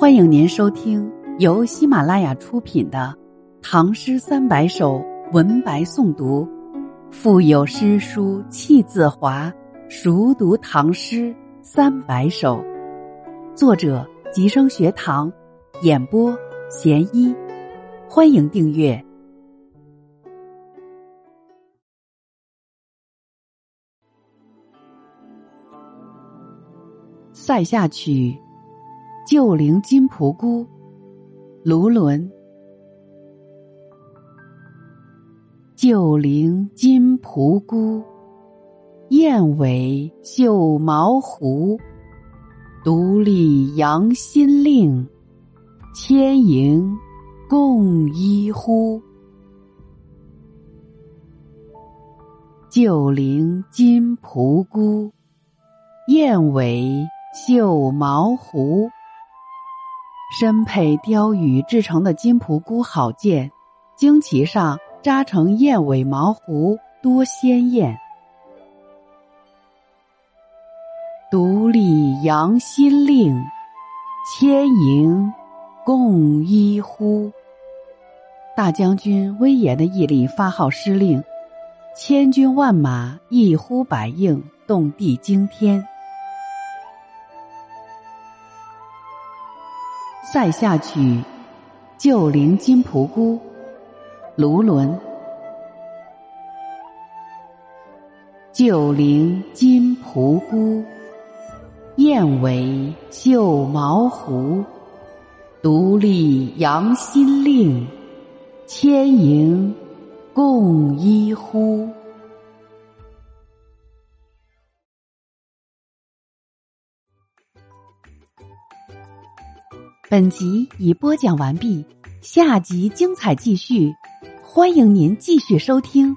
欢迎您收听由喜马拉雅出品的《唐诗三百首》文白诵读，腹有诗书气自华，熟读唐诗三百首。作者：吉生学堂，演播：贤一。欢迎订阅《塞下曲》。旧陵金仆姑，卢纶。旧陵金仆姑，燕尾绣毛狐。独立扬新令，千营共一呼。旧陵金仆姑，燕尾绣毛狐。身佩雕羽制成的金仆姑好见，旌旗上扎成燕尾毛狐，多鲜艳。独立扬新令，千营共一呼。大将军威严的毅力发号施令，千军万马一呼百应，动地惊天。《塞下曲·旧陵金仆姑》卢纶。旧陵金仆姑，燕尾绣毛狐。独立扬新令，千营共一呼。本集已播讲完毕，下集精彩继续，欢迎您继续收听。